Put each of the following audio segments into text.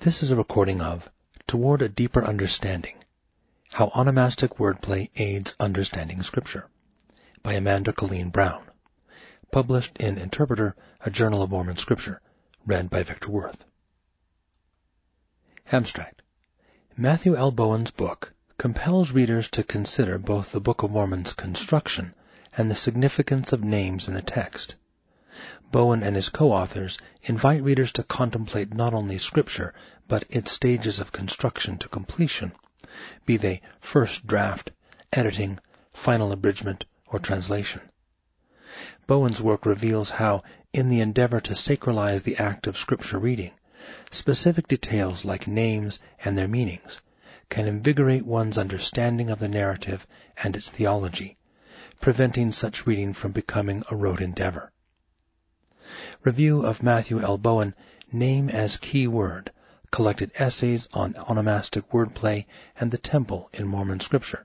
This is a recording of Toward a Deeper Understanding How Onomastic Wordplay Aids Understanding Scripture by Amanda Colleen Brown. Published in Interpreter, a Journal of Mormon Scripture. Read by Victor Worth. Abstract. Matthew L. Bowen's book compels readers to consider both the Book of Mormon's construction and the significance of names in the text. Bowen and his co-authors invite readers to contemplate not only Scripture, but its stages of construction to completion, be they first draft, editing, final abridgment, or translation. Bowen's work reveals how, in the endeavor to sacralize the act of Scripture reading, specific details like names and their meanings can invigorate one's understanding of the narrative and its theology, preventing such reading from becoming a rote endeavor. Review of Matthew L. Bowen, Name as Key Word, Collected Essays on Onomastic Wordplay and the Temple in Mormon Scripture.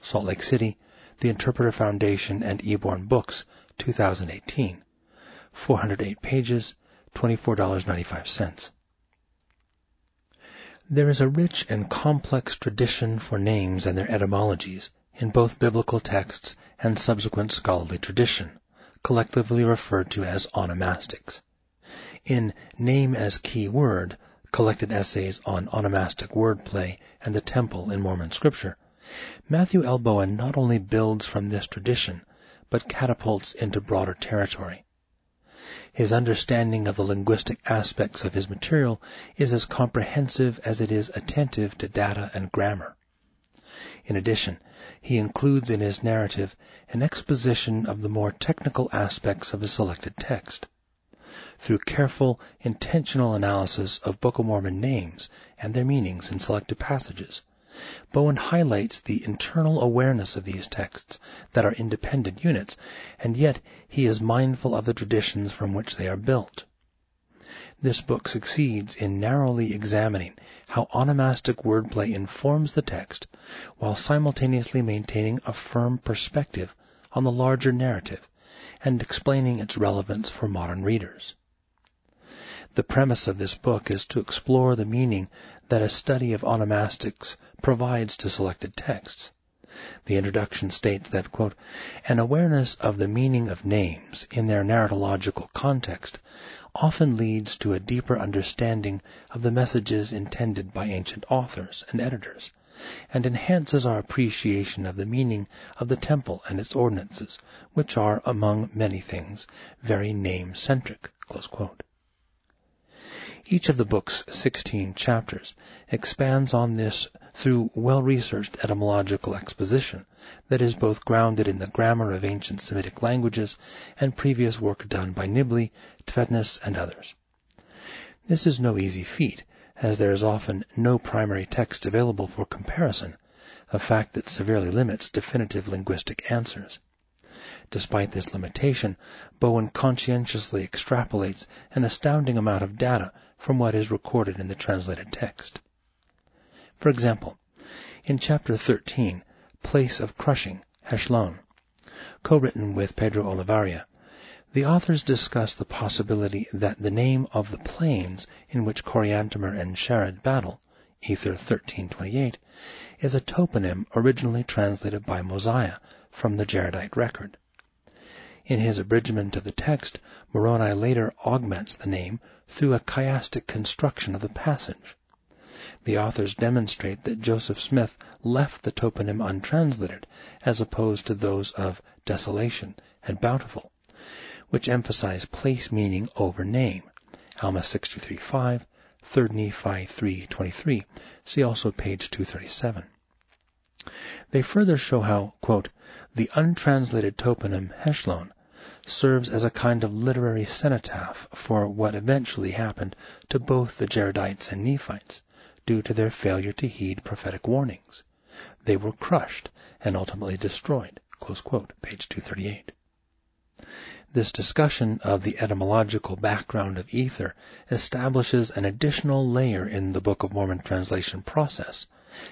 Salt Lake City, The Interpreter Foundation and Eborn Books, 2018. 408 pages, $24.95. There is a rich and complex tradition for names and their etymologies in both biblical texts and subsequent scholarly tradition collectively referred to as onomastics. In Name as Key Word, Collected Essays on Onomastic Wordplay and the Temple in Mormon Scripture, Matthew L. Bowen not only builds from this tradition, but catapults into broader territory. His understanding of the linguistic aspects of his material is as comprehensive as it is attentive to data and grammar. In addition, he includes in his narrative an exposition of the more technical aspects of a selected text. Through careful, intentional analysis of Book of Mormon names and their meanings in selected passages, Bowen highlights the internal awareness of these texts that are independent units, and yet he is mindful of the traditions from which they are built. This book succeeds in narrowly examining how onomastic wordplay informs the text while simultaneously maintaining a firm perspective on the larger narrative and explaining its relevance for modern readers. The premise of this book is to explore the meaning that a study of onomastics provides to selected texts. The introduction states that, quote, an awareness of the meaning of names in their narratological context often leads to a deeper understanding of the messages intended by ancient authors and editors, and enhances our appreciation of the meaning of the temple and its ordinances, which are, among many things, very name-centric. Each of the book's 16 chapters expands on this through well-researched etymological exposition that is both grounded in the grammar of ancient Semitic languages and previous work done by Nibley, Tvedtnes, and others. This is no easy feat, as there is often no primary text available for comparison, a fact that severely limits definitive linguistic answers. Despite this limitation, Bowen conscientiously extrapolates an astounding amount of data from what is recorded in the translated text. For example, in chapter 13, Place of Crushing, Heshlon, co-written with Pedro Olavarria, the authors discuss the possibility that the name of the plains in which Coriantumr and Shared battle, Ether 1328, is a toponym originally translated by Mosiah from the Jaredite record. In his abridgment of the text, Moroni later augments the name through a chiastic construction of the passage. The authors demonstrate that Joseph Smith left the toponym untranslated as opposed to those of desolation and bountiful, which emphasize place meaning over name. Alma 63.5, 3 Nephi 3.23. See also page 237. They further show how, quote, the untranslated toponym Heshlon serves as a kind of literary cenotaph for what eventually happened to both the Jaredites and Nephites, due to their failure to heed prophetic warnings. They were crushed and ultimately destroyed. Page 238. This discussion of the etymological background of ether establishes an additional layer in the Book of Mormon translation process,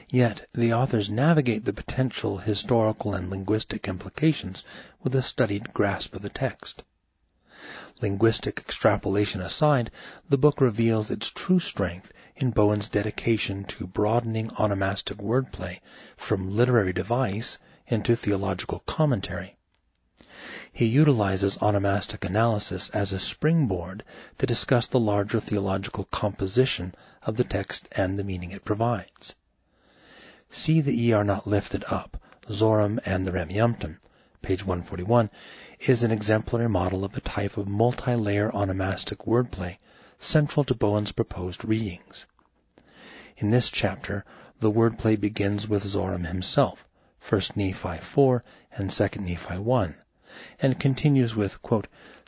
yet the authors navigate the potential historical and linguistic implications with a studied grasp of the text. Linguistic extrapolation aside, the book reveals its true strength in Bowen's dedication to broadening onomastic wordplay from literary device into theological commentary. He utilizes onomastic analysis as a springboard to discuss the larger theological composition of the text and the meaning it provides. See that ye are not lifted up, Zoram and the Rameumptom, page 141, is an exemplary model of the type of multi-layer onomastic wordplay central to Bowen's proposed readings. In this chapter, the wordplay begins with Zoram himself, 1 Nephi 4 and 2 Nephi 1, and continues with,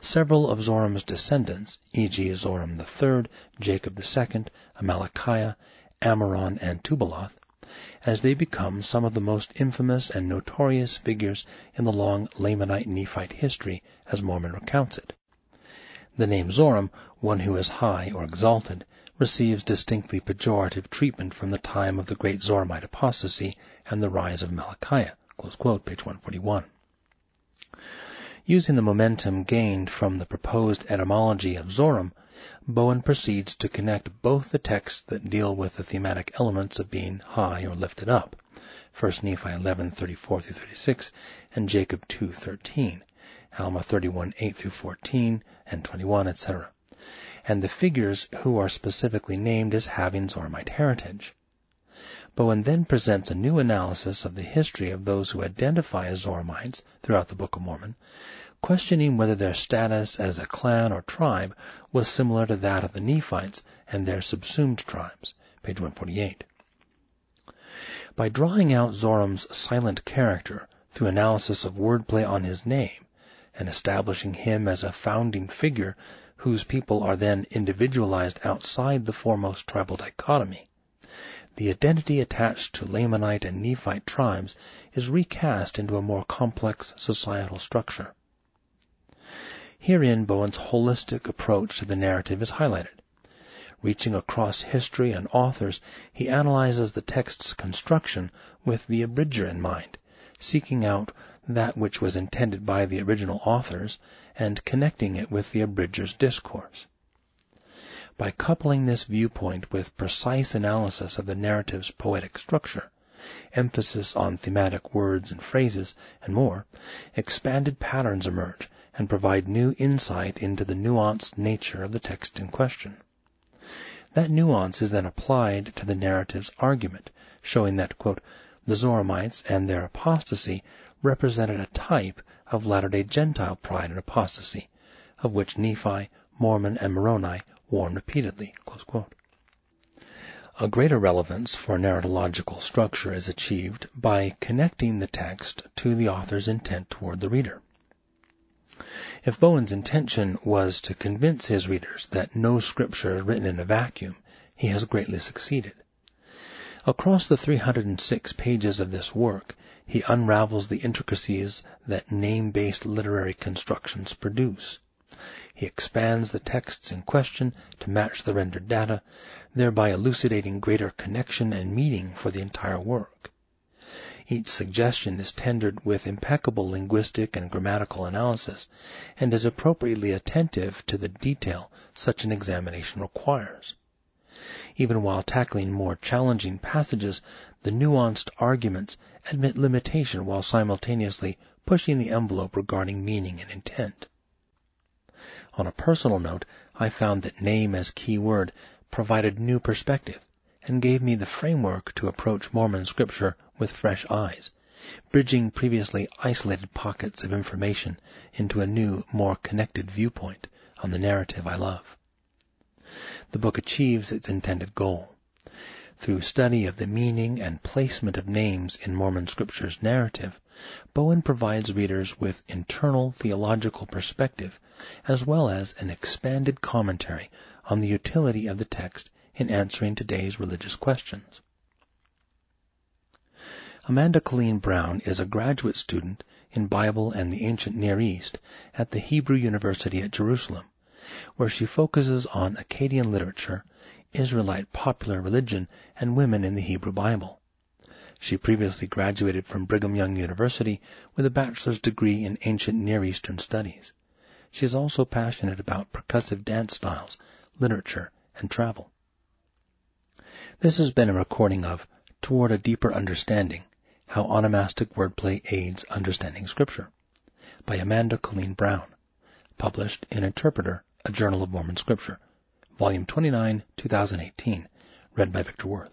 several of Zoram's descendants, e.g. Zoram III, Jacob II, Amalickiah, Ammoron, and Tubaloth, as they become some of the most infamous and notorious figures in the long Lamanite Nephite history as Mormon recounts it. The name Zoram, one who is high or exalted, receives distinctly pejorative treatment from the time of the great Zoramite apostasy and the rise of Amalickiah. Page 141. Using the momentum gained from the proposed etymology of Zoram, Bowen proceeds to connect both the texts that deal with the thematic elements of being high or lifted up, 1 Nephi 11:34-36 and Jacob 2:13, Alma 31:8-14 and 21, etc., and the figures who are specifically named as having Zoramite heritage. Bowen then presents a new analysis of the history of those who identify as Zoramites throughout the Book of Mormon, questioning whether their status as a clan or tribe was similar to that of the Nephites and their subsumed tribes. Page 148. By drawing out Zoram's silent character through analysis of wordplay on his name, and establishing him as a founding figure whose people are then individualized outside the foremost tribal dichotomy, the identity attached to Lamanite and Nephite tribes is recast into a more complex societal structure. Herein Bowen's holistic approach to the narrative is highlighted. Reaching across history and authors, he analyzes the text's construction with the abridger in mind, seeking out that which was intended by the original authors and connecting it with the abridger's discourse. By coupling this viewpoint with precise analysis of the narrative's poetic structure, emphasis on thematic words and phrases, and more, expanded patterns emerge and provide new insight into the nuanced nature of the text in question. That nuance is then applied to the narrative's argument, showing that, quote, the Zoramites and their apostasy represented a type of latter-day Gentile pride and apostasy, of which Nephi, Mormon, and Moroni warn repeatedly. A greater relevance for narratological structure is achieved by connecting the text to the author's intent toward the reader. If Bowen's intention was to convince his readers that no scripture is written in a vacuum, he has greatly succeeded. Across the 306 pages of this work, he unravels the intricacies that name-based literary constructions produce. He expands the texts in question to match the rendered data, thereby elucidating greater connection and meaning for the entire work. Each suggestion is tendered with impeccable linguistic and grammatical analysis, and is appropriately attentive to the detail such an examination requires. Even while tackling more challenging passages, the nuanced arguments admit limitation while simultaneously pushing the envelope regarding meaning and intent. On a personal note, I found that name as key word provided new perspective and gave me the framework to approach Mormon scripture with fresh eyes, bridging previously isolated pockets of information into a new, more connected viewpoint on the narrative I love. The book achieves its intended goal. Through study of the meaning and placement of names in Mormon Scripture's narrative, Bowen provides readers with internal theological perspective as well as an expanded commentary on the utility of the text in answering today's religious questions. Amanda Colleen Brown is a graduate student in Bible and the Ancient Near East at the Hebrew University at Jerusalem, where she focuses on Akkadian literature, Israelite popular religion, and women in the Hebrew Bible. She previously graduated from Brigham Young University with a bachelor's degree in Ancient Near Eastern Studies. She is also passionate about percussive dance styles, literature, and travel. This has been a recording of Toward a Deeper Understanding How Onomastic Wordplay Aids Understanding Scripture by Amanda Colleen Brown, published in Interpreter, a Journal of Mormon Scripture, Volume 29, 2018, read by Victor Worth.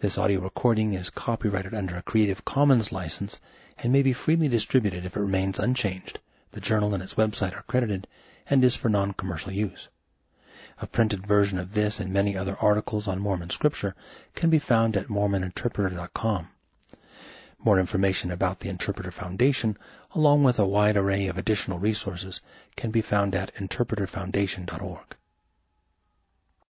This audio recording is copyrighted under a Creative Commons license and may be freely distributed if it remains unchanged. The journal and its website are credited and is for non-commercial use. A printed version of this and many other articles on Mormon scripture can be found at mormoninterpreter.com. More information about the Interpreter Foundation, along with a wide array of additional resources, can be found at interpreterfoundation.org.